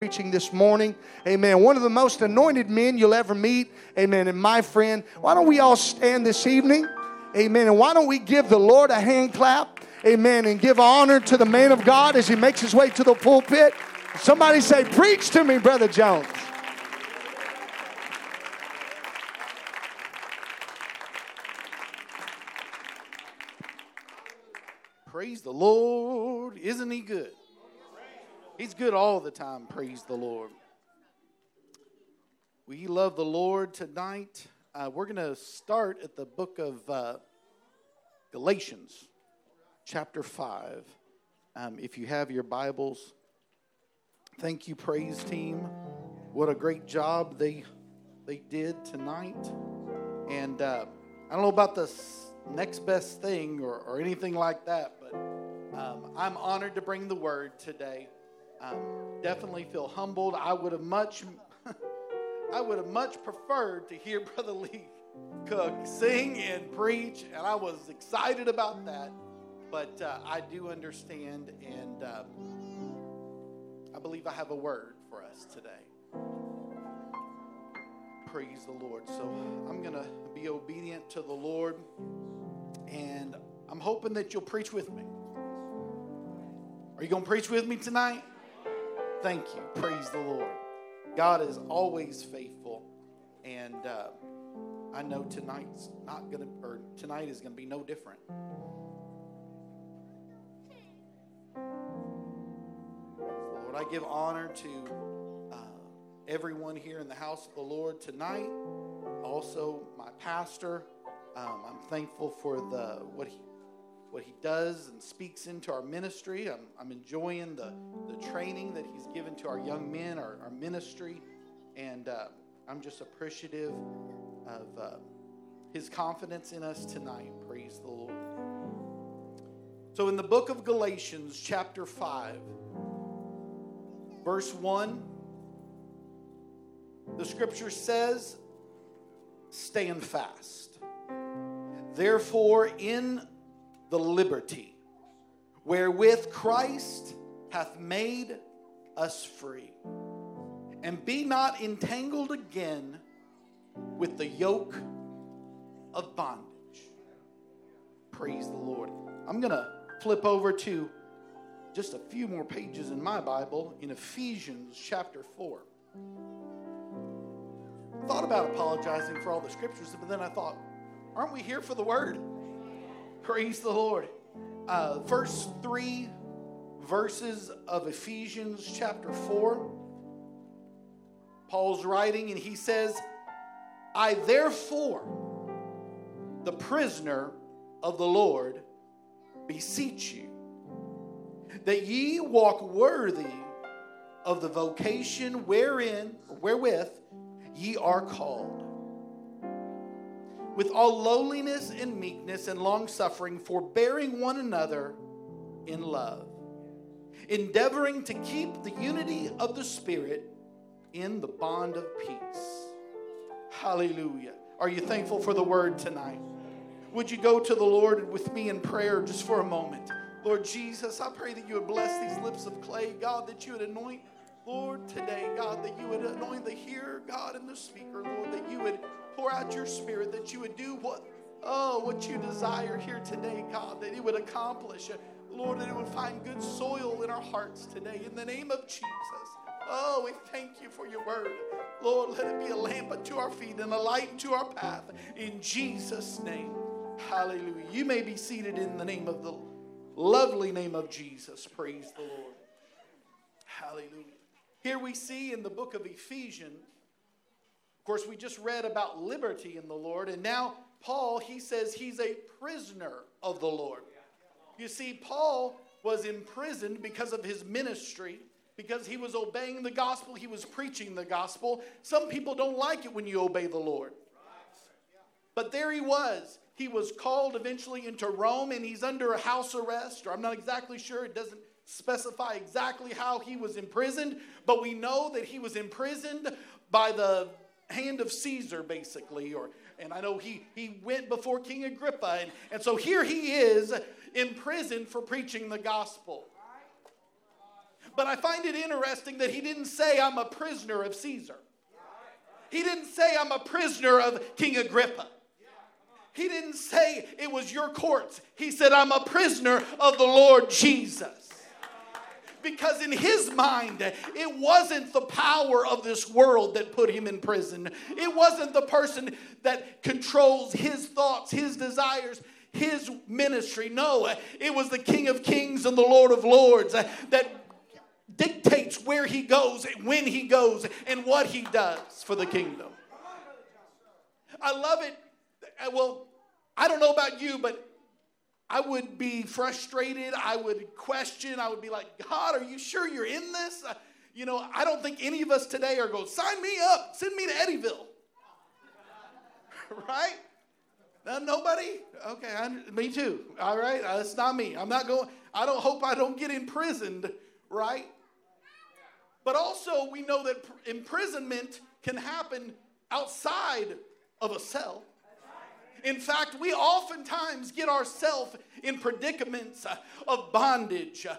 preaching this morning. Amen. One of the most anointed men you'll ever meet. Amen. And my friend, why don't we all stand this evening? Amen. And why don't we give the Lord a hand clap? Amen. And give honor to the man of God as he makes his way to the pulpit. Somebody say, Preach to me, Brother Jones. Praise the Lord. Isn't he good? He's good all the time. Praise the Lord. We love the Lord tonight. Uh, we're going to start at the book of uh, Galatians, chapter 5. Um, if you have your Bibles, thank you, praise team. What a great job they, they did tonight. And uh, I don't know about the next best thing or, or anything like that, but um, I'm honored to bring the word today. Um, definitely feel humbled. I would have much, I would have much preferred to hear Brother Lee Cook sing and preach, and I was excited about that. But uh, I do understand, and uh, I believe I have a word for us today. Praise the Lord. So I'm going to be obedient to the Lord, and I'm hoping that you'll preach with me. Are you going to preach with me tonight? Thank you. Praise the Lord. God is always faithful. And uh, I know tonight's not going to, or tonight is going to be no different. Lord, I give honor to uh, everyone here in the house of the Lord tonight. Also, my pastor. Um, I'm thankful for the what he what he does and speaks into our ministry. I'm, I'm enjoying the, the training that he's given to our young men, our, our ministry, and uh, I'm just appreciative of uh, his confidence in us tonight. Praise the Lord. So, in the book of Galatians, chapter 5, verse 1, the scripture says, Stand fast. Therefore, in the liberty wherewith Christ hath made us free. And be not entangled again with the yoke of bondage. Praise the Lord. I'm going to flip over to just a few more pages in my Bible in Ephesians chapter 4. Thought about apologizing for all the scriptures, but then I thought, aren't we here for the word? Praise the Lord. Uh, first three verses of Ephesians chapter 4. Paul's writing, and he says, I therefore, the prisoner of the Lord, beseech you that ye walk worthy of the vocation wherein, wherewith ye are called with all lowliness and meekness and long suffering, forbearing one another in love, endeavoring to keep the unity of the Spirit in the bond of peace. Hallelujah. Are you thankful for the word tonight? Would you go to the Lord with me in prayer just for a moment? Lord Jesus, I pray that you would bless these lips of clay, God, that you would anoint, Lord, today, God, that you would anoint the hearer, God, and the speaker, Lord, that you would pour out your spirit, that you would do what, oh, what you desire here today, God, that it would accomplish. Lord, that it would find good soil in our hearts today. In the name of Jesus. Oh, we thank you for your word. Lord, let it be a lamp unto our feet and a light unto our path. In Jesus' name. Hallelujah. You may be seated in the name of the lovely name of Jesus. Praise the Lord. Hallelujah. Here we see in the book of Ephesians course, we just read about liberty in the Lord, and now Paul, he says he's a prisoner of the Lord. You see, Paul was imprisoned because of his ministry, because he was obeying the gospel, he was preaching the gospel. Some people don't like it when you obey the Lord. But there he was. He was called eventually into Rome and he's under house arrest, or I'm not exactly sure, it doesn't specify exactly how he was imprisoned, but we know that he was imprisoned by the hand of Caesar, basically. Or and I know he he went before King Agrippa, and, and so here he is in prison for preaching the gospel. But I find it interesting that he didn't say, I'm a prisoner of Caesar. He didn't say, I'm a prisoner of King Agrippa. He didn't say it was your courts. He said, I'm a prisoner of the Lord Jesus. Because in his mind, it wasn't the power of this world that put him in prison. It wasn't the person that controls his thoughts, his desires, his ministry. No, it was the King of Kings and the Lord of Lords that dictates where he goes, when he goes, and what he does for the kingdom. I love it. Well, I don't know about you, but I would be frustrated. I would question. I would be like, God, are you sure you're in this? Uh, you know, I don't think any of us today are going, sign me up, send me to Eddyville. right? Uh, nobody? Okay, I, me too. All right, uh, it's not me. I'm not going, I don't hope I don't get imprisoned, right? But also, we know that imprisonment can happen outside of a cell. In fact, we oftentimes get ourselves in predicaments uh, of bondage, uh,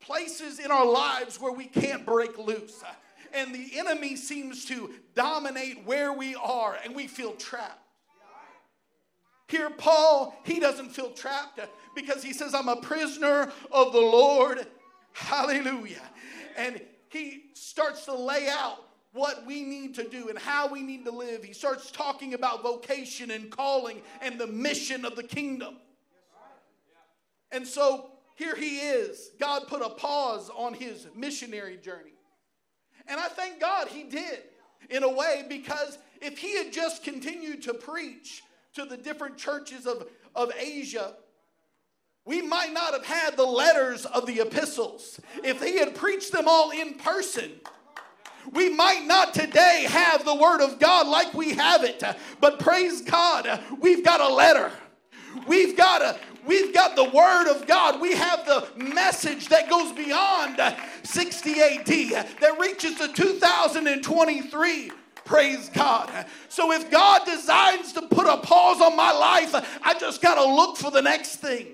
places in our lives where we can't break loose. Uh, and the enemy seems to dominate where we are, and we feel trapped. Here, Paul, he doesn't feel trapped because he says, I'm a prisoner of the Lord. Hallelujah. And he starts to lay out what we need to do and how we need to live. He starts talking about vocation and calling and the mission of the kingdom. And so here he is. God put a pause on his missionary journey. And I thank God he did in a way because if he had just continued to preach to the different churches of, of Asia, we might not have had the letters of the epistles. If he had preached them all in person, we might not today have the Word of God like we have it, but praise God, we've got a letter. We've got a we've got the word of God. We have the message that goes beyond 60 AD that reaches to 2023. Praise God. So if God designs to put a pause on my life, I just got to look for the next thing.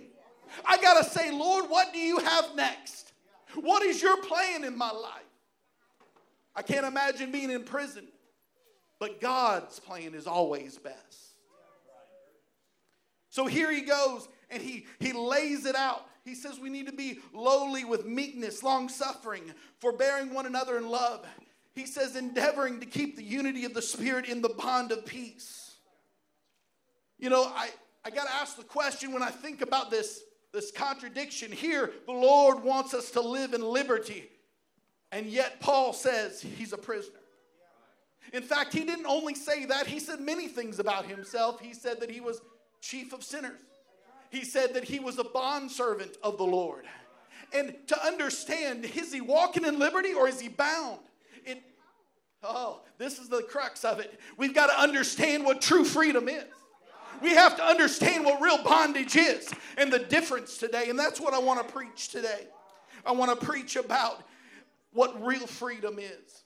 I got to say, Lord, what do you have next? What is your plan in my life? I can't imagine being in prison, but God's plan is always best. So here he goes and he, he lays it out. He says we need to be lowly with meekness, long suffering, forbearing one another in love. He says, endeavoring to keep the unity of the Spirit in the bond of peace. You know, I, I got to ask the question when I think about this, this contradiction here. The Lord wants us to live in liberty. And yet, Paul says he's a prisoner. In fact, he didn't only say that, he said many things about himself. He said that he was chief of sinners, he said that he was a bondservant of the Lord. And to understand, is he walking in liberty or is he bound? It, oh, this is the crux of it. We've got to understand what true freedom is. We have to understand what real bondage is and the difference today. And that's what I want to preach today. I want to preach about what real freedom is.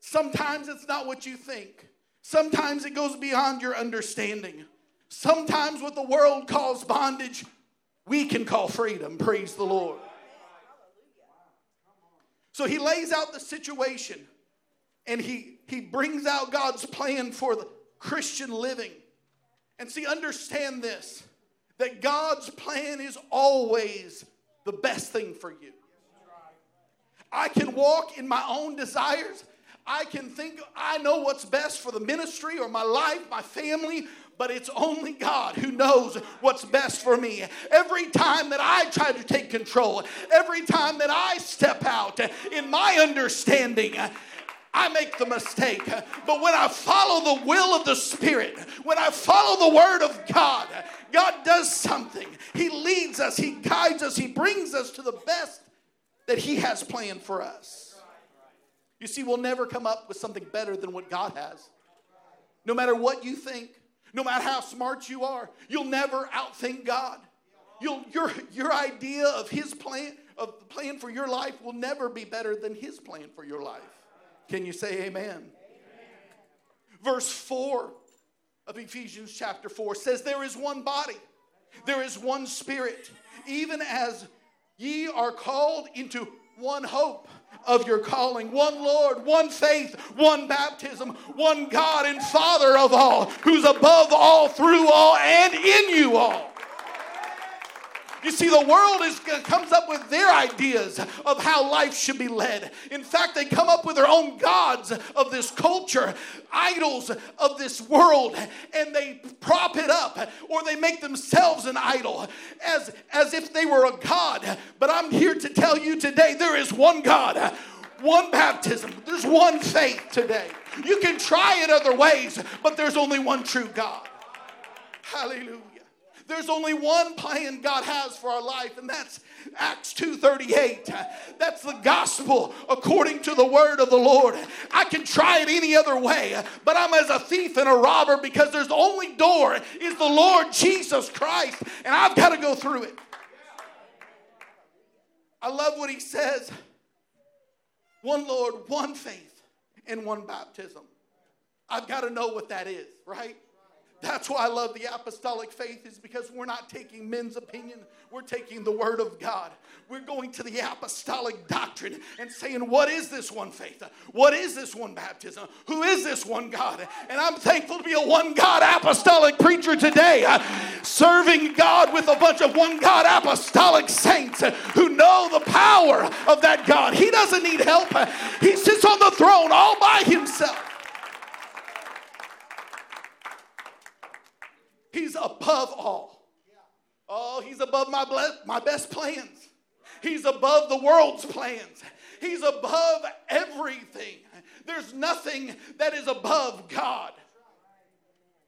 Sometimes it's not what you think, sometimes it goes beyond your understanding. Sometimes what the world calls bondage, we can call freedom. Praise the Lord. So he lays out the situation and he, he brings out God's plan for the Christian living. And see, understand this that God's plan is always the best thing for you. I can walk in my own desires. I can think I know what's best for the ministry or my life, my family, but it's only God who knows what's best for me. Every time that I try to take control, every time that I step out in my understanding, I make the mistake. But when I follow the will of the Spirit, when I follow the Word of God, God does something. He leads us, He guides us, He brings us to the best that He has planned for us. You see, we'll never come up with something better than what God has. No matter what you think, no matter how smart you are, you'll never outthink God. You'll, your, your idea of His plan, of the plan for your life, will never be better than His plan for your life. Can you say amen? amen? Verse 4 of Ephesians chapter 4 says, There is one body, there is one spirit, even as Ye are called into one hope of your calling, one Lord, one faith, one baptism, one God and Father of all, who's above all, through all, and in you all. You see, the world is, uh, comes up with their ideas of how life should be led. In fact, they come up with their own gods of this culture, idols of this world, and they prop it up or they make themselves an idol as, as if they were a god. But I'm here to tell you today there is one God, one baptism, there's one faith today. You can try it other ways, but there's only one true God. Hallelujah. There's only one plan God has for our life, and that's Acts 2:38. That's the gospel according to the word of the Lord. I can try it any other way, but I'm as a thief and a robber because there's the only door is the Lord Jesus Christ, and I've got to go through it. I love what he says. One Lord, one faith, and one baptism. I've got to know what that is, right? That's why I love the apostolic faith, is because we're not taking men's opinion, we're taking the word of God. We're going to the apostolic doctrine and saying, What is this one faith? What is this one baptism? Who is this one God? And I'm thankful to be a one God apostolic preacher today, uh, serving God with a bunch of one God apostolic saints who know the power of that God. He doesn't need help, He sits on the throne all by Himself. He's above all. Oh, he's above my, ble- my best plans. He's above the world's plans. He's above everything. There's nothing that is above God.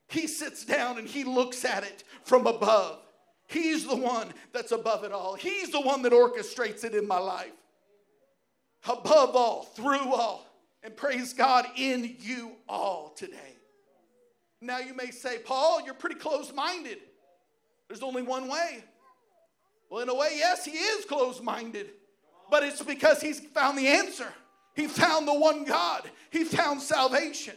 He sits down and he looks at it from above. He's the one that's above it all. He's the one that orchestrates it in my life. Above all, through all, and praise God in you all today. Now you may say, Paul, you're pretty close minded. There's only one way. Well, in a way, yes, he is close minded, but it's because he's found the answer. He found the one God, he found salvation.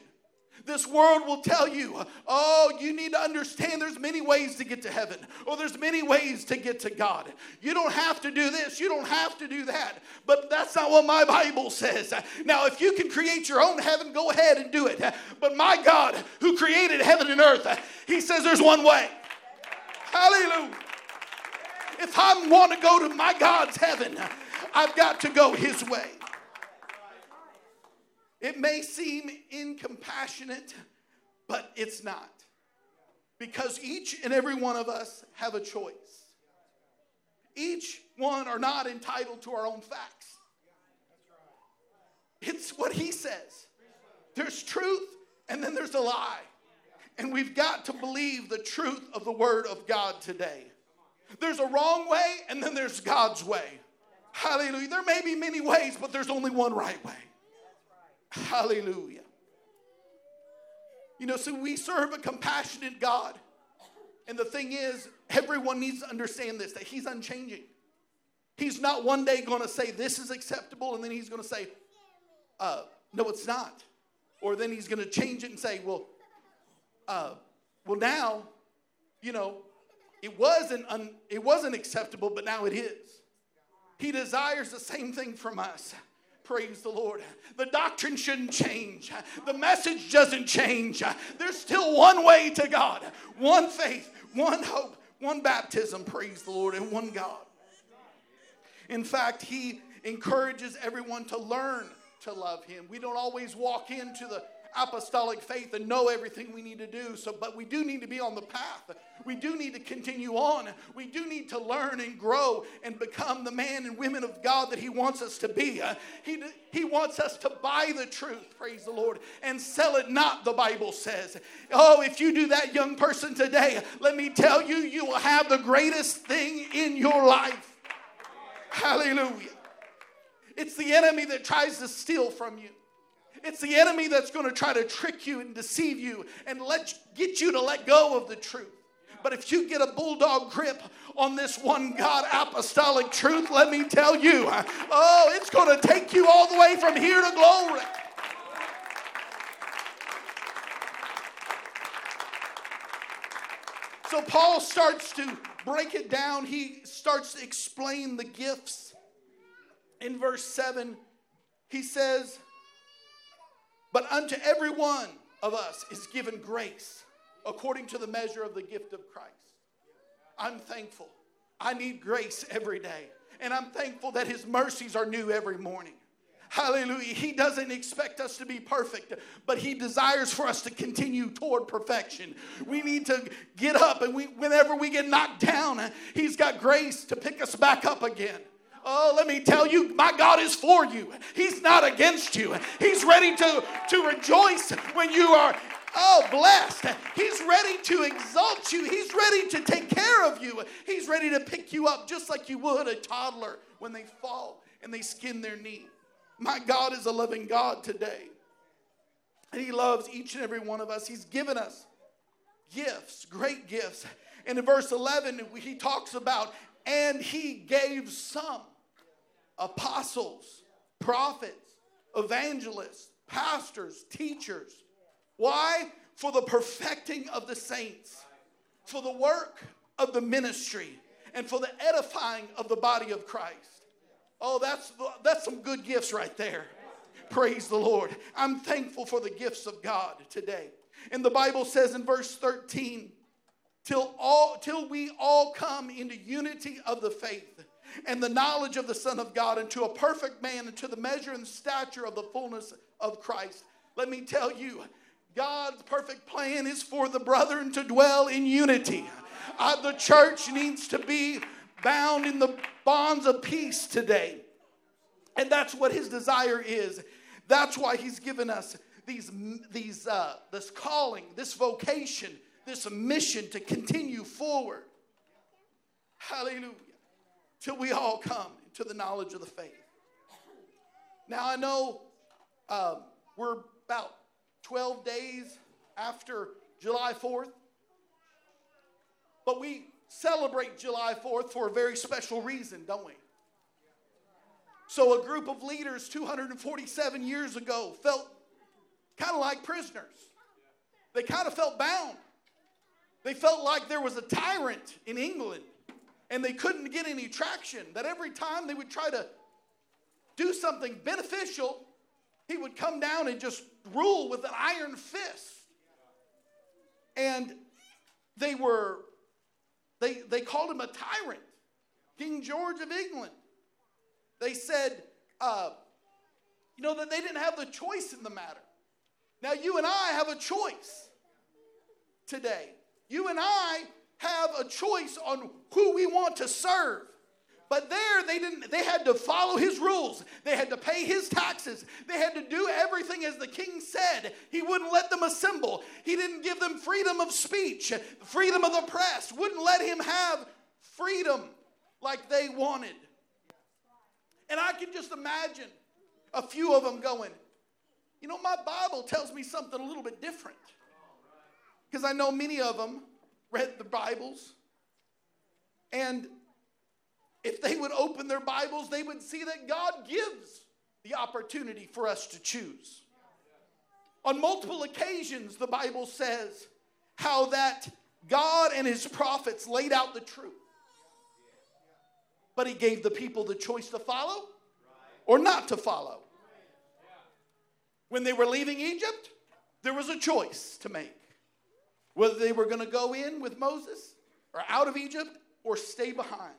This world will tell you, oh, you need to understand there's many ways to get to heaven, or there's many ways to get to God. You don't have to do this, you don't have to do that. But that's not what my Bible says. Now, if you can create your own heaven, go ahead and do it. But my God, who created heaven and earth, He says there's one way. Hallelujah. If I want to go to my God's heaven, I've got to go His way. It may seem incompassionate, but it's not. Because each and every one of us have a choice. Each one are not entitled to our own facts. It's what he says. There's truth and then there's a lie. And we've got to believe the truth of the word of God today. There's a wrong way and then there's God's way. Hallelujah. There may be many ways, but there's only one right way. Hallelujah. You know, so we serve a compassionate God. And the thing is, everyone needs to understand this that He's unchanging. He's not one day going to say this is acceptable, and then He's going to say, uh, no, it's not. Or then He's going to change it and say, well, uh, well, now, you know, it wasn't, un- it wasn't acceptable, but now it is. He desires the same thing from us. Praise the Lord. The doctrine shouldn't change. The message doesn't change. There's still one way to God, one faith, one hope, one baptism, praise the Lord, and one God. In fact, He encourages everyone to learn to love Him. We don't always walk into the apostolic faith and know everything we need to do. So, but we do need to be on the path. We do need to continue on. We do need to learn and grow and become the man and women of God that He wants us to be. He, he wants us to buy the truth, praise the Lord, and sell it not, the Bible says. Oh, if you do that, young person, today, let me tell you, you will have the greatest thing in your life. Hallelujah. It's the enemy that tries to steal from you. It's the enemy that's going to try to trick you and deceive you and let get you to let go of the truth. But if you get a bulldog grip on this one God apostolic truth, let me tell you, oh, it's going to take you all the way from here to glory. So Paul starts to break it down. He starts to explain the gifts in verse 7, he says, But unto every one of us is given grace according to the measure of the gift of Christ. I'm thankful. I need grace every day. And I'm thankful that his mercies are new every morning. Hallelujah. He doesn't expect us to be perfect, but He desires for us to continue toward perfection. We need to get up, and we, whenever we get knocked down, He's got grace to pick us back up again. Oh, let me tell you, my God is for you. He's not against you. He's ready to, to rejoice when you are, oh, blessed. He's ready to exalt you. He's ready to take care of you. He's ready to pick you up just like you would a toddler when they fall and they skin their knee. My God is a loving God today. And He loves each and every one of us. He's given us gifts, great gifts. And in verse 11, He talks about, and He gave some apostles, prophets, evangelists, pastors, teachers. Why? For the perfecting of the saints, for the work of the ministry, and for the edifying of the body of Christ. Oh, that's, that's some good gifts right there. Praise the Lord. I'm thankful for the gifts of God today. And the Bible says in verse 13, till all till we all come into unity of the faith and the knowledge of the Son of God into a perfect man into the measure and stature of the fullness of Christ. Let me tell you, God's perfect plan is for the brethren to dwell in unity. Uh, the church needs to be bound in the bonds of peace today. And that's what his desire is. That's why he's given us these, these, uh, this calling, this vocation, this mission to continue forward. Hallelujah. Till we all come to the knowledge of the faith. Now, I know um, we're about 12 days after July 4th, but we celebrate July 4th for a very special reason, don't we? So, a group of leaders 247 years ago felt kind of like prisoners. They kind of felt bound. They felt like there was a tyrant in England and they couldn't get any traction. That every time they would try to do something beneficial, he would come down and just rule with an iron fist. And they were they, they called him a tyrant, King George of England. They said, uh, you know, that they didn't have the choice in the matter. Now, you and I have a choice today. You and I have a choice on who we want to serve. But there they didn't they had to follow his rules. They had to pay his taxes. They had to do everything as the king said. He wouldn't let them assemble. He didn't give them freedom of speech, freedom of the press. Wouldn't let him have freedom like they wanted. And I can just imagine a few of them going, "You know, my Bible tells me something a little bit different." Because I know many of them read the Bibles and if they would open their Bibles, they would see that God gives the opportunity for us to choose. On multiple occasions, the Bible says how that God and his prophets laid out the truth. But he gave the people the choice to follow or not to follow. When they were leaving Egypt, there was a choice to make whether they were going to go in with Moses or out of Egypt or stay behind.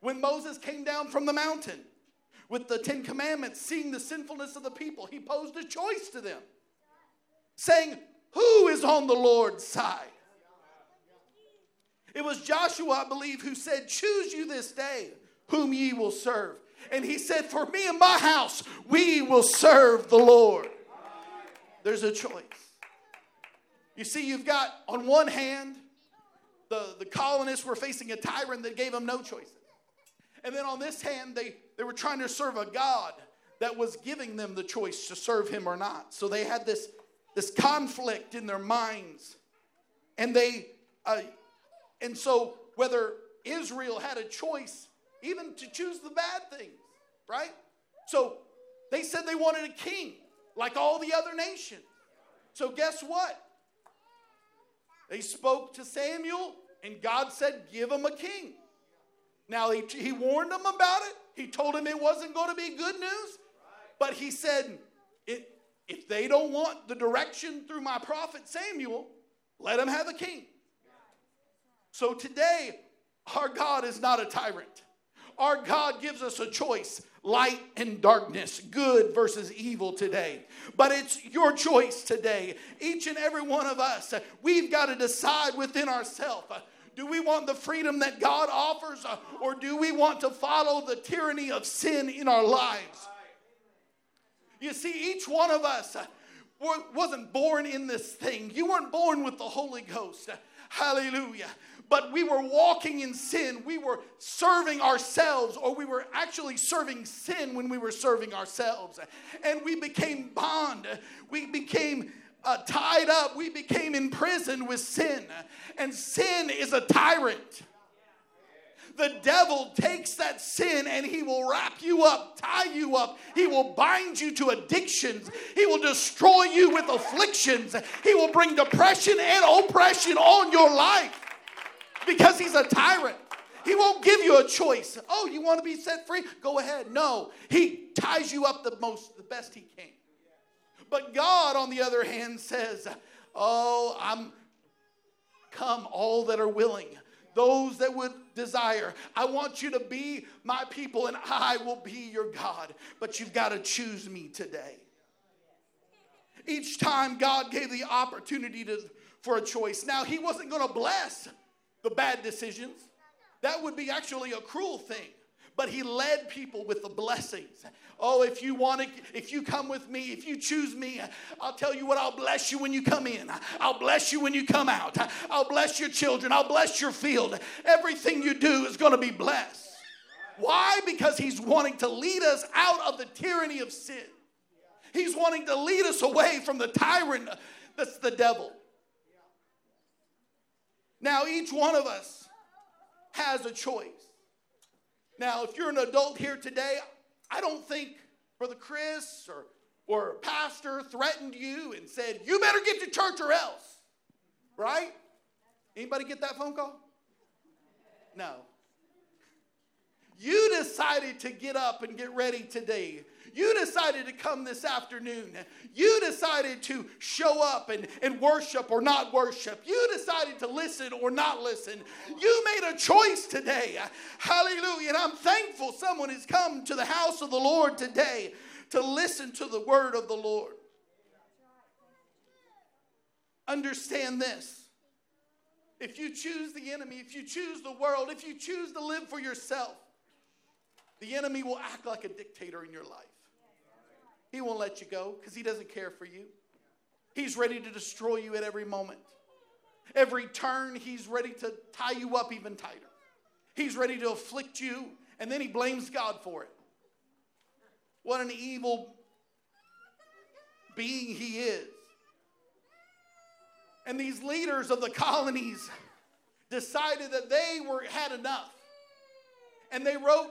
When Moses came down from the mountain with the Ten Commandments, seeing the sinfulness of the people, he posed a choice to them, saying, Who is on the Lord's side? It was Joshua, I believe, who said, Choose you this day whom ye will serve. And he said, For me and my house, we will serve the Lord. There's a choice. You see, you've got on one hand, the, the colonists were facing a tyrant that gave them no choices. And then on this hand, they, they were trying to serve a God that was giving them the choice to serve him or not. So they had this, this conflict in their minds. And they, uh, and so whether Israel had a choice even to choose the bad things, right? So they said they wanted a king like all the other nations. So guess what? They spoke to Samuel, and God said, Give him a king. Now, he, he warned them about it, He told him it wasn't going to be good news, but he said, if they don't want the direction through my prophet Samuel, let him have a king. So today, our God is not a tyrant. Our God gives us a choice light and darkness, good versus evil today. But it's your choice today. Each and every one of us, we've got to decide within ourselves. Do we want the freedom that God offers, or do we want to follow the tyranny of sin in our lives? You see, each one of us wasn't born in this thing. You weren't born with the Holy Ghost. Hallelujah but we were walking in sin. We were serving ourselves, or we were actually serving sin when we were serving ourselves. And we became bond. We became uh, tied up. We became imprisoned with sin. And sin is a tyrant. The devil takes that sin and he will wrap you up, tie you up. He will bind you to addictions. He will destroy you with afflictions. He will bring depression and oppression on your life because he's a tyrant. He won't give you a choice. Oh, you want to be set free? Go ahead. No, he ties you up the most, the best he can. But God, on the other hand, says, Oh, I'm come, all that are willing, those that would desire. I want you to be my people, and I will be your God. But you've got to choose me today. Each time God gave the opportunity to, for a choice. Now, He wasn't going to bless the bad decisions. That would be actually a cruel thing. But he led people with the blessings. Oh, if you want to, if you come with me, if you choose me, I'll tell you what, I'll bless you when you come in. I'll bless you when you come out. I'll bless your children. I'll bless your field. Everything you do is going to be blessed. Why? Because he's wanting to lead us out of the tyranny of sin. He's wanting to lead us away from the tyrant that's the devil. Now, each one of us has a choice. Now, if you're an adult here today, I don't think Brother Chris or, or Pastor threatened you and said, You better get to church or else. Right? Anybody get that phone call? No. You decided to get up and get ready today you decided to come this afternoon. You decided to show up and, and worship or not worship. You decided to listen or not listen. You made a choice today. Hallelujah. And I'm thankful someone has come to the house of the Lord today to listen to the word of the Lord. Understand this. If you choose the enemy, if you choose the world, if you choose to live for yourself, the enemy will act like a dictator in your life. He won't let you go because he doesn't care for you. He's ready to destroy you at every moment. Every turn, he's ready to tie you up even tighter. He's ready to afflict you, and then he blames God for it. What an evil being he is. And these leaders of the colonies decided that they were had enough. And they wrote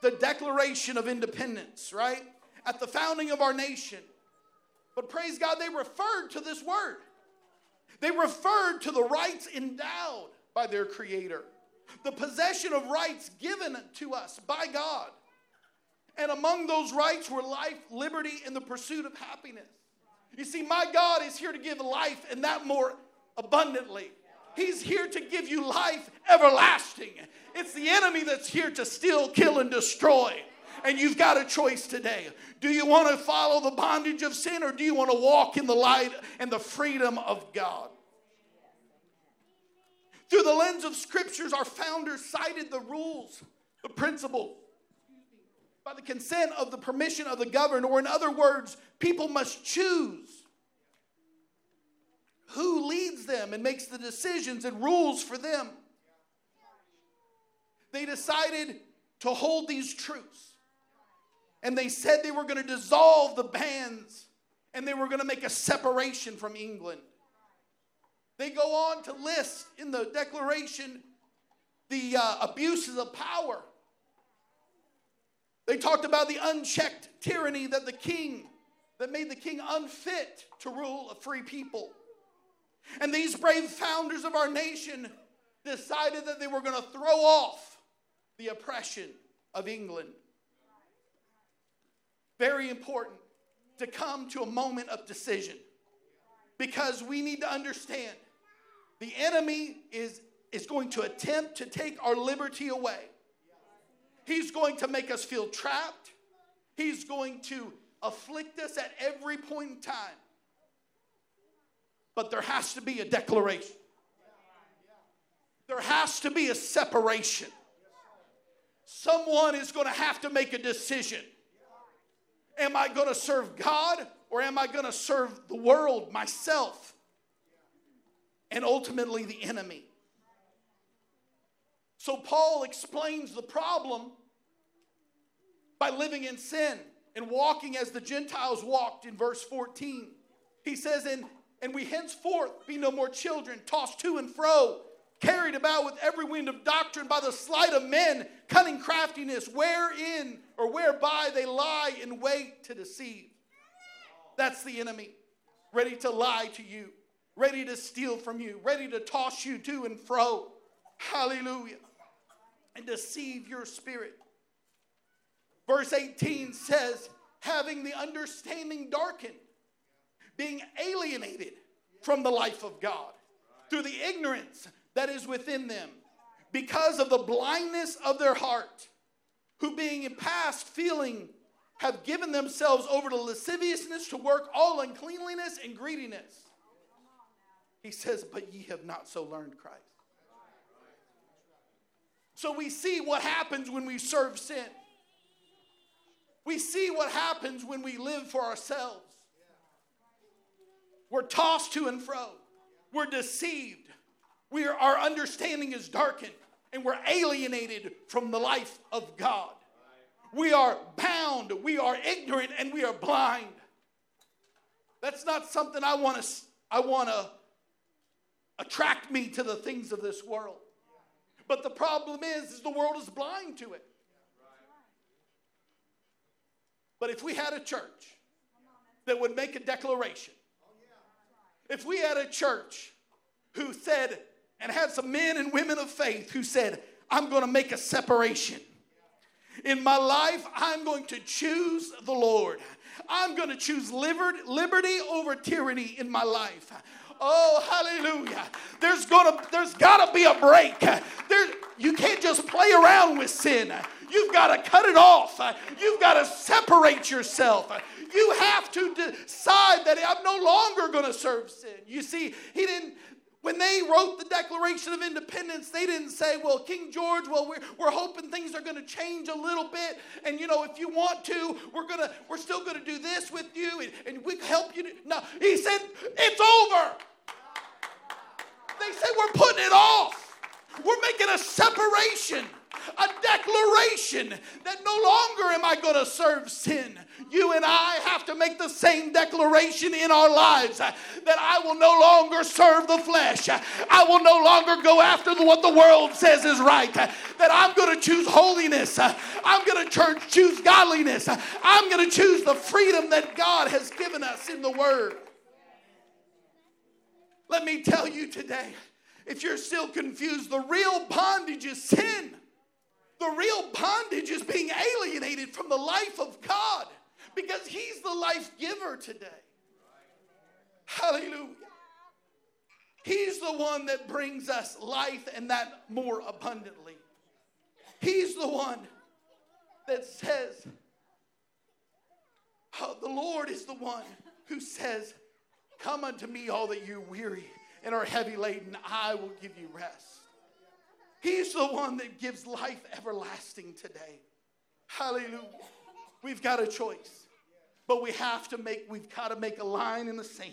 the Declaration of Independence, right? At the founding of our nation. But praise God, they referred to this word. They referred to the rights endowed by their Creator, the possession of rights given to us by God. And among those rights were life, liberty, and the pursuit of happiness. You see, my God is here to give life and that more abundantly. He's here to give you life everlasting. It's the enemy that's here to steal, kill, and destroy. And you've got a choice today. Do you want to follow the bondage of sin or do you want to walk in the light and the freedom of God? Through the lens of scriptures, our founders cited the rules, the principles, by the consent of the permission of the governed, or in other words, people must choose who leads them and makes the decisions and rules for them. They decided to hold these truths and they said they were going to dissolve the bands and they were going to make a separation from England. They go on to list in the declaration the uh, abuses of power. They talked about the unchecked tyranny that the king, that made the king unfit to rule a free people. And these brave founders of our nation decided that they were going to throw off the oppression of England Very important to come to a moment of decision because we need to understand the enemy is, is going to attempt to take our liberty away. He's going to make us feel trapped. He's going to afflict us at every point in time. But there has to be a declaration. There has to be a separation. Someone is going to have to make a decision. Am I going to serve God or am I going to serve the world, myself, and ultimately the enemy? So, Paul explains the problem by living in sin and walking as the Gentiles walked in verse 14. He says, And, and we henceforth be no more children, tossed to and fro carried about with every wind of doctrine by the sleight of men, cunning craftiness, wherein or whereby they lie in wait to deceive. That's the enemy, ready to lie to you, ready to steal from you, ready to toss you to and fro. Hallelujah. And deceive your spirit. Verse 18 says, having the understanding darkened, being alienated from the life of God through the ignorance that is within them because of the blindness of their heart, who being in past feeling have given themselves over to lasciviousness to work all uncleanliness and greediness. He says, But ye have not so learned Christ. So we see what happens when we serve sin. We see what happens when we live for ourselves. We're tossed to and fro. We're deceived. We are, our understanding is darkened and we're alienated from the life of God. We are bound, we are ignorant, and we are blind. That's not something I want to I want to attract me to the things of this world. But the problem is, is the world is blind to it. But if we had a church that would make a declaration, if we had a church who said, and had some men and women of faith who said, I'm going to make a separation. In my life, I'm going to choose the Lord. I'm going to choose liberty over tyranny in my life. Oh, hallelujah. There's gonna there's gotta be a break. There, you can't just play around with sin. You've got to cut it off. You've got to separate yourself. You have to decide that I'm no longer going to serve sin. You see, he didn't when they wrote the Declaration of Independence, they didn't say, well, King George, well, we're, we're hoping things are going to change a little bit. And, you know, if you want to, we're to, we're still going to do this with you and, and we help you. No, he said, it's over. They said, we're putting it off. We're making a separation a declaration that no longer am I going to serve sin. You and I have to make the same declaration in our lives uh, that I will no longer serve the flesh. I will no longer go after what the world says is right. That I'm going to choose holiness. I'm going to choose godliness. I'm going to choose the freedom that God has given us in the Word. Let me tell you today if you're still confused, the real bondage is sin. The real bondage is being alienated from the life of God because He's the life giver today. Hallelujah. He's the one that brings us life and that more abundantly. He's the one that says, oh, the Lord is the one who says, Come unto me, all that you're weary and are heavy laden, I will give you rest. He's the one that gives life everlasting today. Hallelujah. We've got a choice. But we have to make, we've got to make a line in the sand.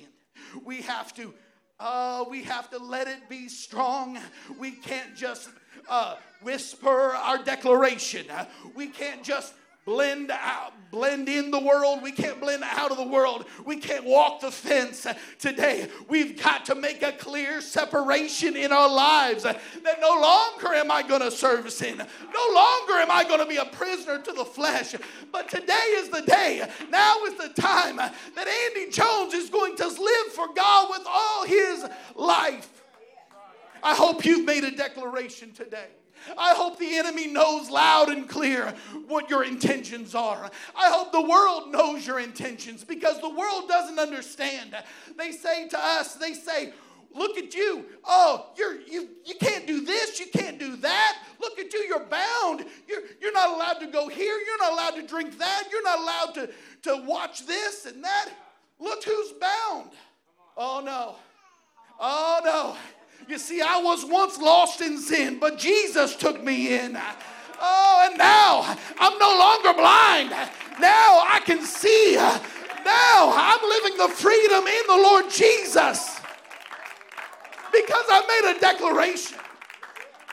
We have to, uh, we have to let it be strong. We can't just uh, whisper our declaration. We can't just blend out, blend in the world. We can't blend out of the world. We can't walk the fence today. We've got to make a clear separation in our lives that no longer am I going to serve sin. No longer am I going to be a prisoner to the flesh. But today is the day. Now is the time that Andy Jones is going to live for God with all his life. I hope you've made a declaration today. I hope the enemy knows loud and clear what your intentions are. I hope the world knows your intentions because the world doesn't understand. They say to us, they say, Look at you. Oh, you're, you, you can't do this. You can't do that. Look at you. You're bound. You're, you're not allowed to go here. You're not allowed to drink that. You're not allowed to, to watch this and that. Look who's bound. Oh, no. Oh, no. You see, I was once lost in sin, but Jesus took me in. Oh, and now I'm no longer blind. Now I can see. Now I'm living the freedom in the Lord Jesus because I made a declaration.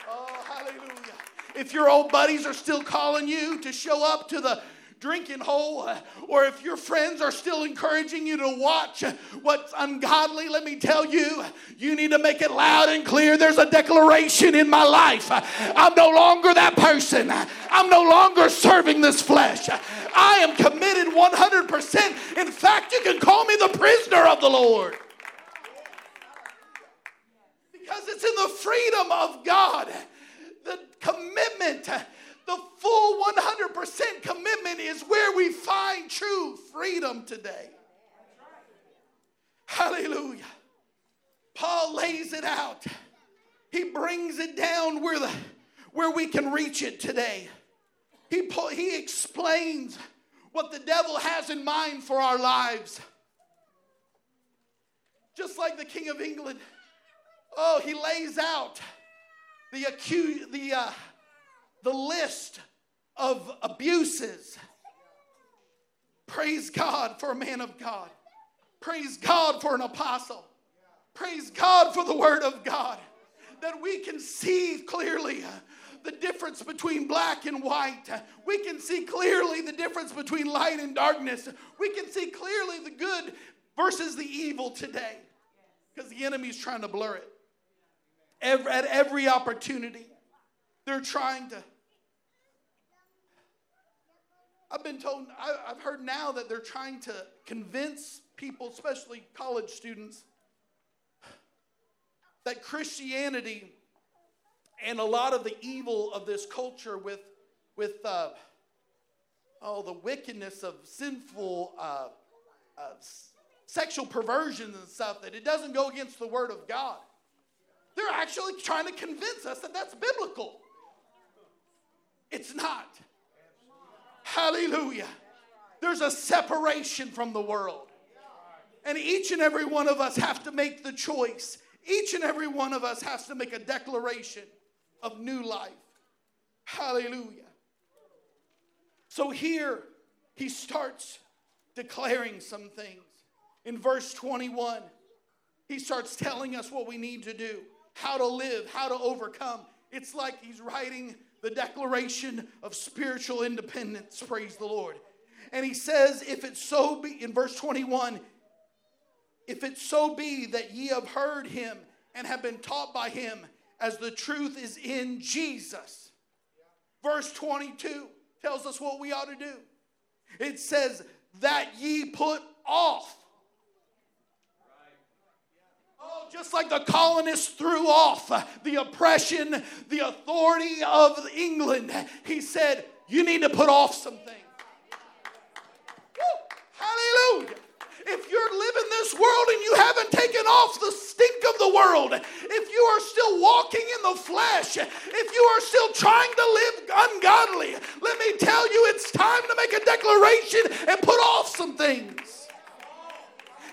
Oh, hallelujah. If your old buddies are still calling you to show up to the drinking hole, uh, or if your friends are still encouraging you to watch uh, what's ungodly, let me tell you, you need to make it loud and clear. There's a declaration in my life. I'm no longer that person. I'm no longer serving this flesh. I am committed 100%. In fact, you can call me the prisoner of the Lord. Because it's in the freedom of God, the commitment the full 100% commitment is where we find true freedom today. Hallelujah. Paul lays it out. He brings it down where, the, where we can reach it today. He, he explains what the devil has in mind for our lives. Just like the King of England. Oh, he lays out the, the, uh, the list of abuses. Praise God for a man of God. Praise God for an apostle. Praise God for the word of God. That we can see clearly the difference between black and white. We can see clearly the difference between light and darkness. We can see clearly the good versus the evil today because the enemy is trying to blur it. Every, at every opportunity, they're trying to I've been told, I've heard now that they're trying to convince people, especially college students, that Christianity and a lot of the evil of this culture with, with uh, oh, the wickedness of sinful uh, uh, sexual perversions and stuff, that it doesn't go against the Word of God. They're actually trying to convince us that that's biblical. It's not. Hallelujah. There's a separation from the world. And each and every one of us have to make the choice. Each and every one of us has to make a declaration of new life. Hallelujah. So here he starts declaring some things. In verse 21, he starts telling us what we need to do, how to live, how to overcome. It's like he's writing the declaration of spiritual independence. Praise the Lord. And he says, if it so be, in verse 21, if it so be that ye have heard him and have been taught by him, as the truth is in Jesus. Verse 22 tells us what we ought to do. It says, that ye put off Oh, just like the colonists threw off the oppression, the authority of England, he said, You need to put off something. Hallelujah. If you're living this world and you haven't taken off the stink of the world, if you are still walking in the flesh, if you are still trying to live ungodly, let me tell you it's time to make a declaration and put off some things.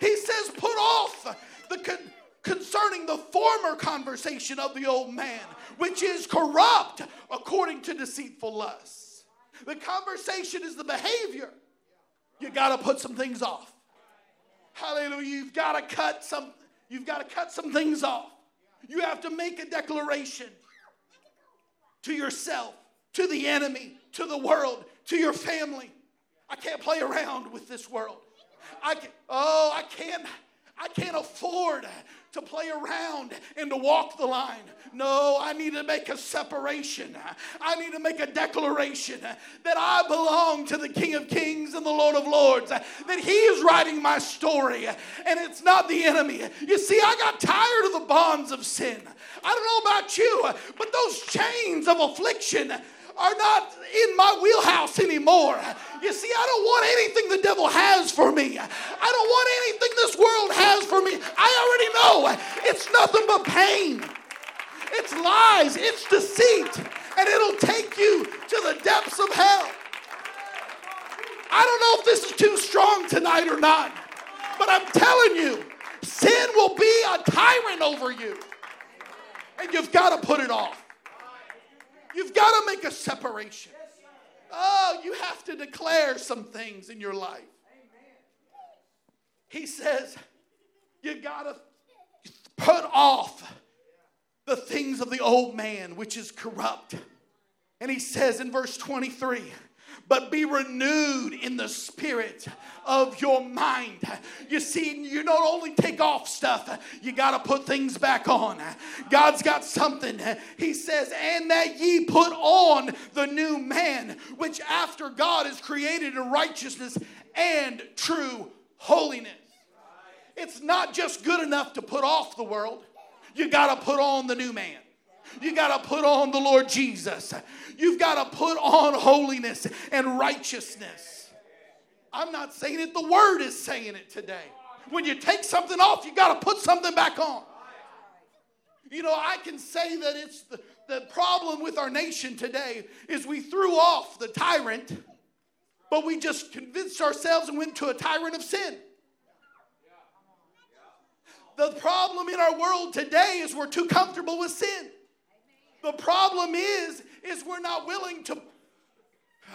He says, put off the concerning the former conversation of the old man, which is corrupt according to deceitful lusts. The conversation is the behavior. You got to put some things off. Hallelujah. You've got to cut some you've got to cut some things off. You have to make a declaration to yourself, to the enemy, to the world, to your family. I can't play around with this world. I can, oh, I can't I can't afford to play around and to walk the line. No, I need to make a separation. I need to make a declaration that I belong to the King of Kings and the Lord of Lords, that He is writing my story and it's not the enemy. You see, I got tired of the bonds of sin. I don't know about you, but those chains of affliction are not in my wheelhouse anymore. You see, I don't want anything the devil has for me. I don't want anything this world has for me. I already know it's nothing but pain, it's lies, it's deceit, and it'll take you to the depths of hell. I don't know if this is too strong tonight or not, but I'm telling you, sin will be a tyrant over you. And you've got to put it off. You've got to make a separation. Oh, you have to declare some things in your life. He says, you got to put off the things of the old man, which is corrupt. And he says in verse 23, but be renewed in the spirit of your mind. You see, you don't only take off stuff, you got to put things back on. God's got something. He says, and that ye put on the new man, which after God is created in righteousness and true holiness. It's not just good enough to put off the world, you got to put on the new man. You got to put on the Lord Jesus. You've got to put on holiness and righteousness. I'm not saying it, the Word is saying it today. When you take something off, you got to put something back on. You know, I can say that it's the, the problem with our nation today is we threw off the tyrant, but we just convinced ourselves and went to a tyrant of sin. The problem in our world today is we're too comfortable with sin. The problem is, is we're not willing to,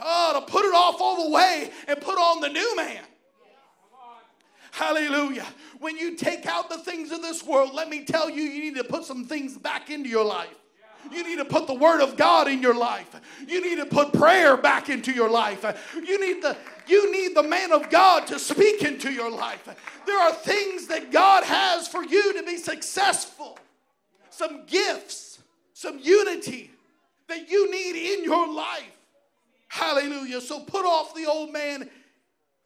uh, to put it off all the way and put on the new man. Hallelujah. When you take out the things of this world, let me tell you, you need to put some things back into your life. You need to put the word of God in your life. You need to put prayer back into your life. You need the you need the man of God to speak into your life. There are things that God has for you to be successful. Some gifts some unity that you need in your life. Hallelujah. So put off the old man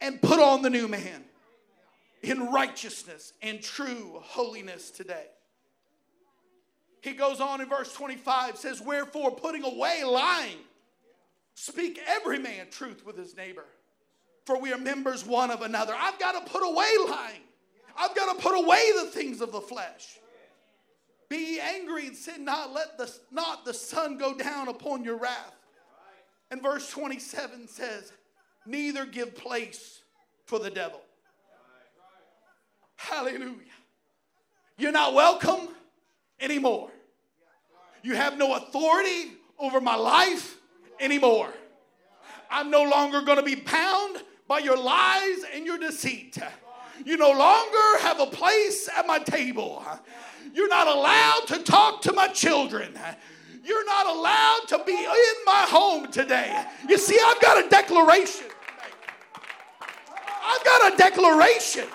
and put on the new man in righteousness and true holiness today. He goes on in verse 25 says, Wherefore, putting away lying, speak every man truth with his neighbor, for we are members one of another. I've got to put away lying, I've got to put away the things of the flesh. Be angry and sin not, let the, not the sun go down upon your wrath. And verse 27 says, Neither give place for the devil. Hallelujah. You're not welcome anymore. You have no authority over my life anymore. I'm no longer going to be bound by your lies and your deceit. You no longer have a place at my table. You're not allowed to talk to my children. You're not allowed to be in my home today. You see, I've got a declaration. I've got a declaration.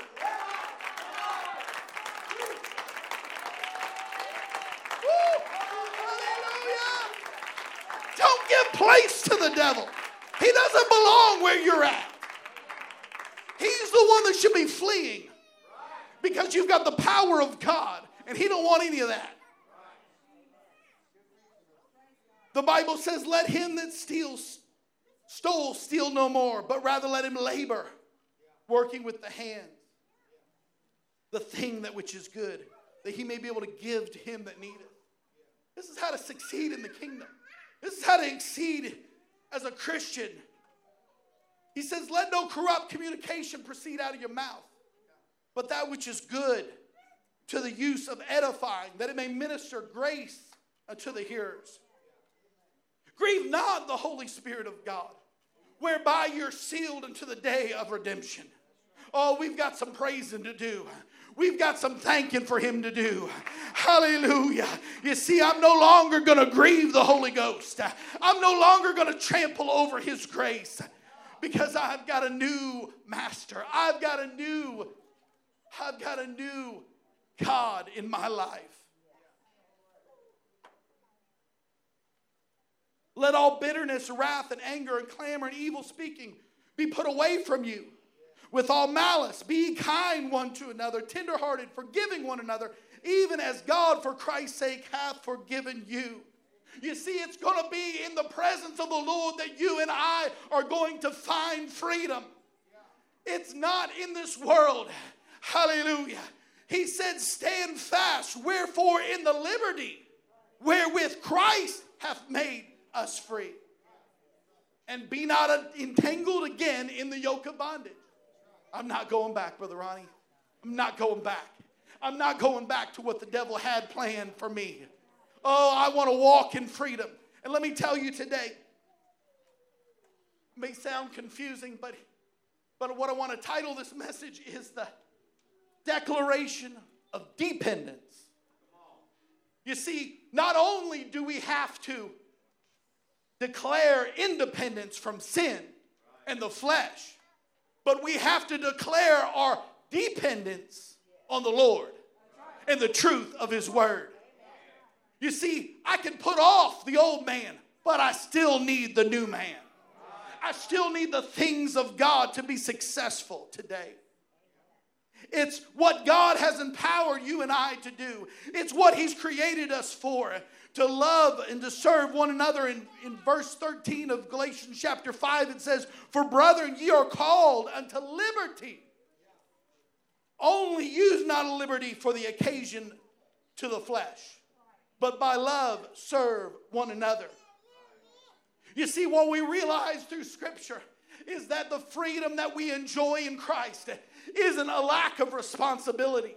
Don't give place to the devil. He doesn't belong where you're at. He's the one that should be fleeing because you've got the power of God. And he don't want any of that. The Bible says, let him that steals, stole, steal no more, but rather let him labor, working with the hands, the thing that which is good, that he may be able to give to him that needeth. This is how to succeed in the kingdom. This is how to exceed as a Christian. He says, Let no corrupt communication proceed out of your mouth, but that which is good to the use of edifying, that it may minister grace unto the hearers. Grieve not the Holy Spirit of God, whereby you're sealed unto the day of redemption. Oh, we've got some praising to do. We've got some thanking for him to do. Hallelujah. You see, I'm no longer going to grieve the Holy Ghost. I'm no longer going to trample over his grace because I've got a new master. I've got a new I've got a new God in my life. Let all bitterness, wrath, and anger, and clamor, and evil speaking be put away from you. With all malice, be kind one to another, tenderhearted, forgiving one another, even as God, for Christ's sake, hath forgiven you. You see, it's going to be in the presence of the Lord that you and I are going to find freedom. It's not in this world. Hallelujah. He said, Stand fast, wherefore in the liberty wherewith Christ hath made us free. And be not entangled again in the yoke of bondage. I'm not going back, Brother Ronnie. I'm not going back. I'm not going back to what the devil had planned for me. Oh, I want to walk in freedom. And let me tell you today, may sound confusing, but, but what I want to title this message is the declaration of dependence. You see, not only do we have to declare independence from sin and the flesh, but we have to declare our dependence on the Lord and the truth of His Word. You see, I can put off the old man, but I still need the new man. I still need the things of God to be successful today. It's what God has empowered you and I to do. It's what He's created us for to love and to serve one another. In, in verse 13 of Galatians chapter 5, it says, For brethren, ye are called unto liberty. Only use not a liberty for the occasion to the flesh, but by love serve one another. You see, what we realize through Scripture is that the freedom that we enjoy in Christ isn't a lack of responsibility.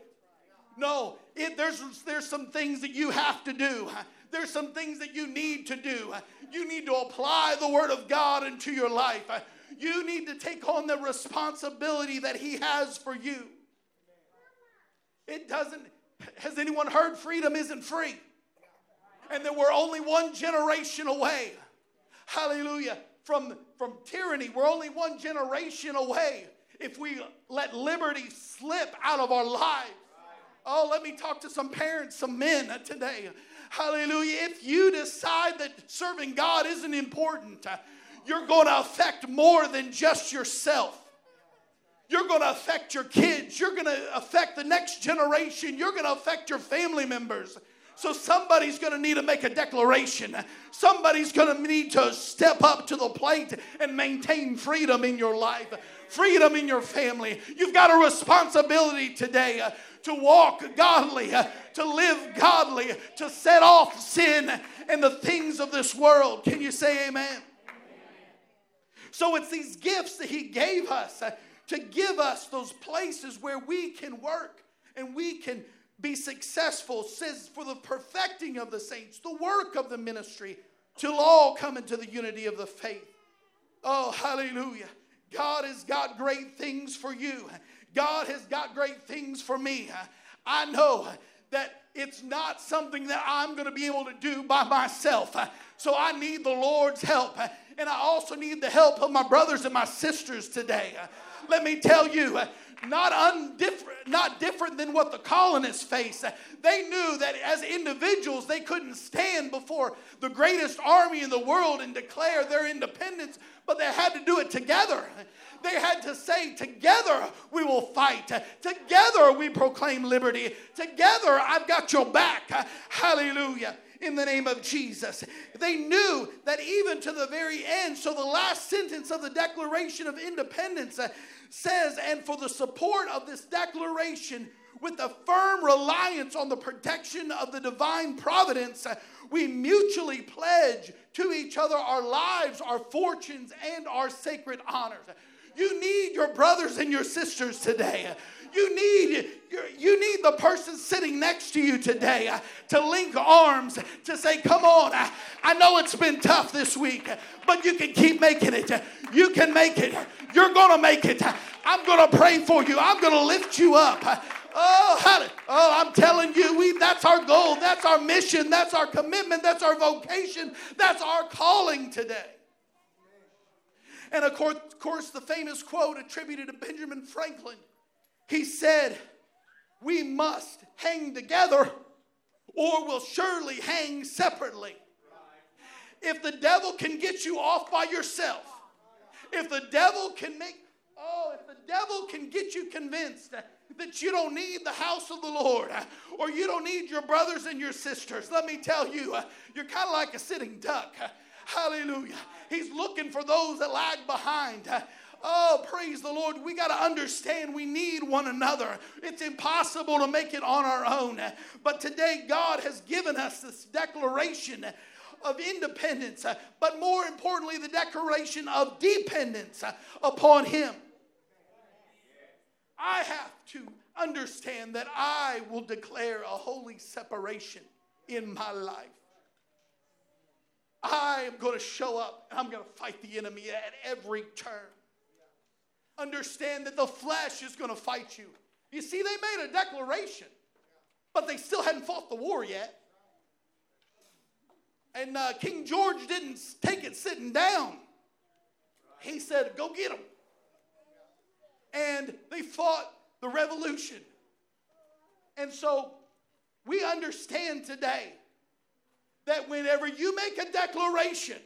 No, it, there's, there's some things that you have to do. There's some things that you need to do. You need to apply the Word of God into your life. You need to take on the responsibility that He has for you. It doesn't, has anyone heard freedom isn't free? And that we're only one generation away. Hallelujah. From, from tyranny, we're only one generation away if we let liberty slip out of our lives. Oh, let me talk to some parents, some men today. Hallelujah. If you decide that serving God isn't important, you're going to affect more than just yourself. You're going to affect your kids. You're going to affect the next generation. You're going to affect your family members. So somebody's going to need to make a declaration. Somebody's going to need to step up to the plate and maintain freedom in your life, freedom in your family. You've got a responsibility today uh, to walk godly, uh, to live godly, to set off sin and the things of this world. Can you say amen? So it's these gifts that he gave us. Uh, to give us those places where we can work and we can be successful, says, for the perfecting of the saints, the work of the ministry, till all come into the unity of the faith. Oh, hallelujah. God has got great things for you. God has got great things for me. I know that it's not something that I'm going to be able to do by myself. So I need the Lord's help. And I also need the help of my brothers and my sisters today let me tell you, not undifferent, not different than what the colonists faced. They knew that as individuals they couldn't stand before the greatest army in the world and declare their independence, but they had to do it together. They had to say, Together we will fight. Together we proclaim liberty. Together I've got your back. Hallelujah in the name of Jesus. They knew that even to the very end, so the last sentence of the Declaration of Independence uh, says, and for the support of this declaration, with a firm reliance on the protection of the divine providence, we mutually pledge to each other our lives, our fortunes, and our sacred honors. You need your brothers and your sisters today. You need, you need the person sitting next to you today uh, to link arms to say, Come on, I, I know it's been tough this week, but you can keep making it. You can make it. You're going to make it. I'm going to pray for you. I'm going to lift you up. Oh, oh, I'm telling you, we, that's our goal. That's our mission. That's our commitment. That's our vocation. That's our calling today. And of course, of course, the famous quote attributed to Benjamin Franklin he said, we must hang together or we'll surely hang separately. If the devil can get you off by yourself, if the devil can make, oh, if the devil can get you convinced that you don't need the house of the Lord or you don't need your brothers and your sisters, let me tell you, you're kind of like a sitting duck. Hallelujah. He's looking for those that lag behind. Oh, praise the Lord. We got to understand we need one another. It's impossible to make it on our own. But today, God has given us this declaration of independence, but more importantly, the declaration of dependence upon Him. I have to understand that I will declare a holy separation in my life. I am going to show up and I'm going to fight the enemy at every turn. Understand that the flesh is going to fight you. You see, they made a declaration, but they still hadn't fought the war yet. And uh, King George didn't take it sitting down. He said, Go get them. And they fought the revolution. And so we understand today that whenever you make a declaration,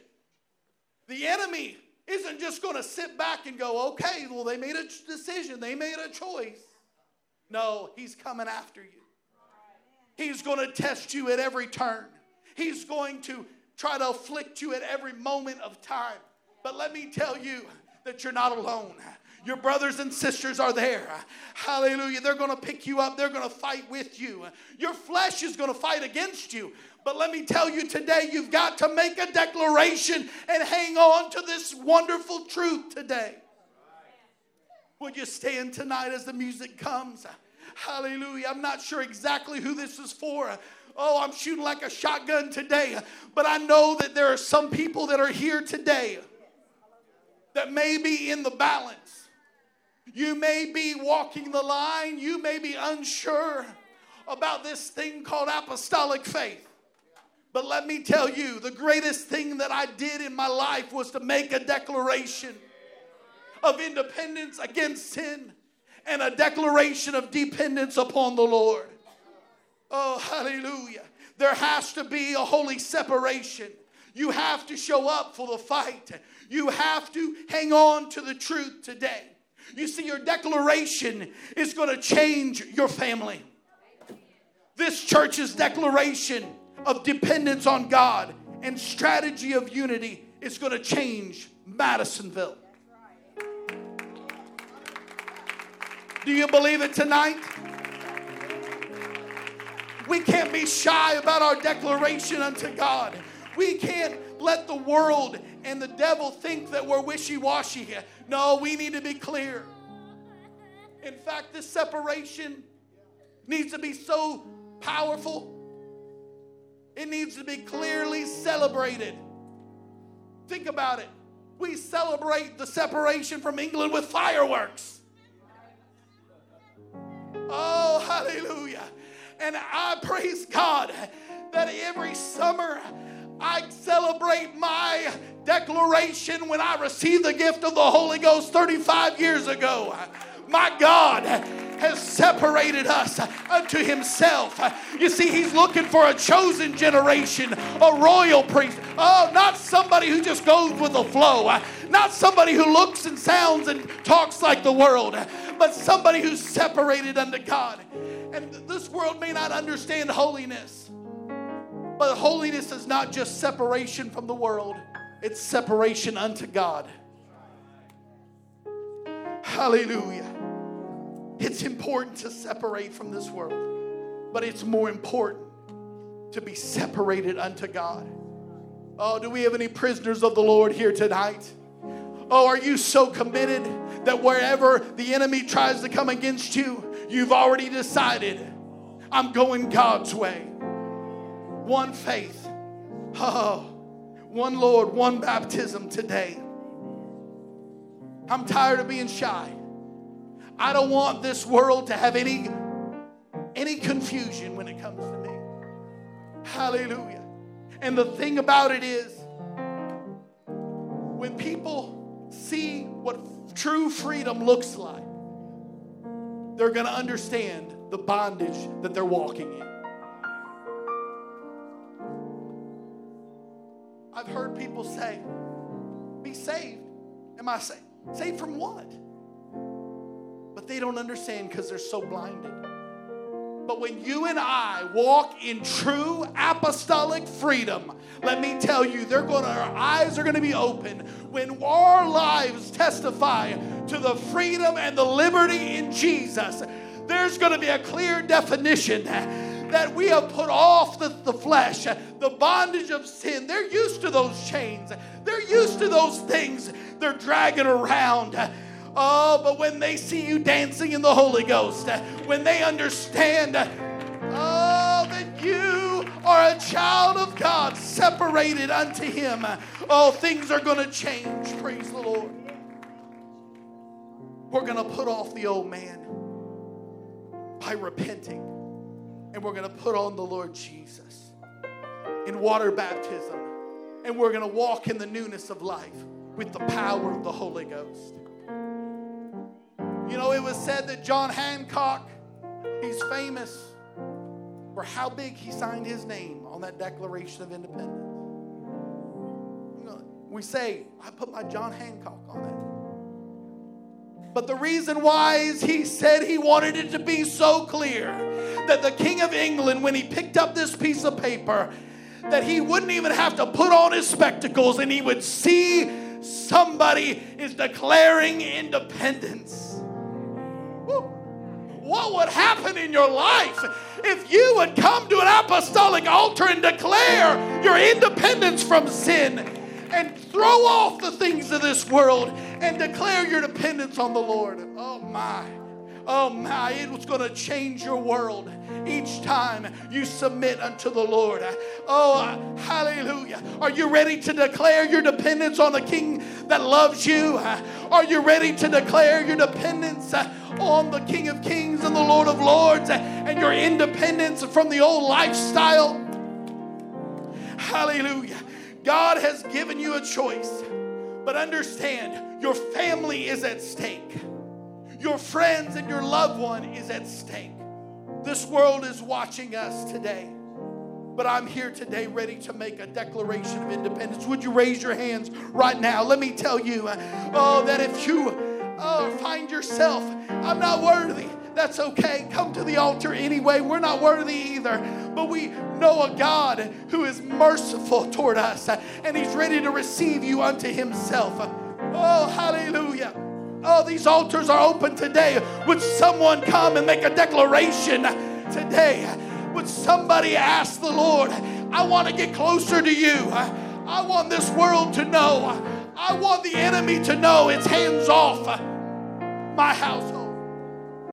the enemy isn't just going to sit back and go, okay, well, they made a decision, they made a choice. No, he's coming after you. He's going to test you at every turn. He's going to try to afflict you at every moment of time. But let me tell you that you're not alone. Your brothers and sisters are there. Hallelujah. They're going to pick you up. They're going to fight with you. Your flesh is going to fight against you. But let me tell you today, you've got to make a declaration and hang on to this wonderful truth today. Would you stand tonight as the music comes? Hallelujah. I'm not sure exactly who this is for. Oh, I'm shooting like a shotgun today. But I know that there are some people that are here today that may be in the balance. You may be walking the line, you may be unsure about this thing called apostolic faith. But let me tell you, the greatest thing that I did in my life was to make a declaration of independence against sin and a declaration of dependence upon the Lord. Oh, hallelujah. There has to be a holy separation. You have to show up for the fight. You have to hang on to the truth today. You see, your declaration is going to change your family. This church's declaration of dependence on God and strategy of unity is going to change Madisonville. Do you believe it tonight? We can't be shy about our declaration unto God. We can't let the world and the devil think that we're wishy washy. No, we need to be clear. In fact, this separation needs to be so powerful, it needs to be clearly celebrated. Think about it. We celebrate the separation from England with fireworks. Oh, hallelujah. And I praise God that every summer I celebrate my declaration when I received the gift of the Holy Ghost 35 years ago. My God has separated us unto himself. You see, he's looking for a chosen generation, a royal priest. Oh, not somebody who just goes with the flow, not somebody who looks and sounds and talks like the world, but somebody who's separated unto God. And this world may not understand holiness, but holiness is not just separation from the world, it's separation unto God. Hallelujah. It's important to separate from this world, but it's more important to be separated unto God. Oh, do we have any prisoners of the Lord here tonight? Oh, are you so committed that wherever the enemy tries to come against you, you've already decided, I'm going God's way? One faith. Oh, one Lord, one baptism today. I'm tired of being shy. I don't want this world to have any any confusion when it comes to me. Hallelujah. And the thing about it is when people see what true freedom looks like, they're going to understand the bondage that they're walking in. I've heard people say, Be saved. Am I saved? Saved from what? But they don't understand because they're so blinded. But when you and I walk in true apostolic freedom, let me tell you, they're going to, our eyes are going to be open when our lives testify to the freedom and the liberty in Jesus. There's going to be a clear definition that we have put off the, the flesh, the bondage of sin. They're used to those chains, they're used to those things they're dragging around. Oh, but when they see you dancing in the Holy Ghost, when they understand, oh, that you are a child of God, separated unto Him, oh, things are going to change. Praise the Lord. We're going to put off the old man by repenting, and we're going to put on the Lord Jesus in water baptism, and we're going to walk in the newness of life with the power of the Holy Ghost. You know, it was said that John Hancock, he's famous for how big he signed his name on that Declaration of Independence. We say, I put my John Hancock on that. But the reason why is he said he wanted it to be so clear that the King of England, when he picked up this piece of paper, that he wouldn't even have to put on his spectacles and he would see somebody is declaring independence. What would happen in your life if you would come to an apostolic altar and declare your independence from sin and throw off the things of this world and declare your dependence on the Lord? Oh my. Oh my, it was going to change your world each time you submit unto the Lord. Oh, uh, hallelujah. Are you ready to declare your dependence on the King that loves you? Are you ready to declare your dependence uh, on the King of Kings and the Lord of Lords uh, and your independence from the old lifestyle? Hallelujah. God has given you a choice, but understand your family is at stake your friends and your loved one is at stake. This world is watching us today. But I'm here today ready to make a declaration of independence. Would you raise your hands right now? Let me tell you, uh, oh, that if you oh, find yourself, I'm not worthy, that's okay. Come to the altar anyway. We're not worthy either. But we know a God who is merciful toward us and He's ready to receive you unto Himself. Oh, hallelujah. Oh, these altars are open today. Would someone come and make a declaration today? Would somebody ask the Lord, I want to get closer to you. I want this world to know. I want the enemy to know it's hands off my household.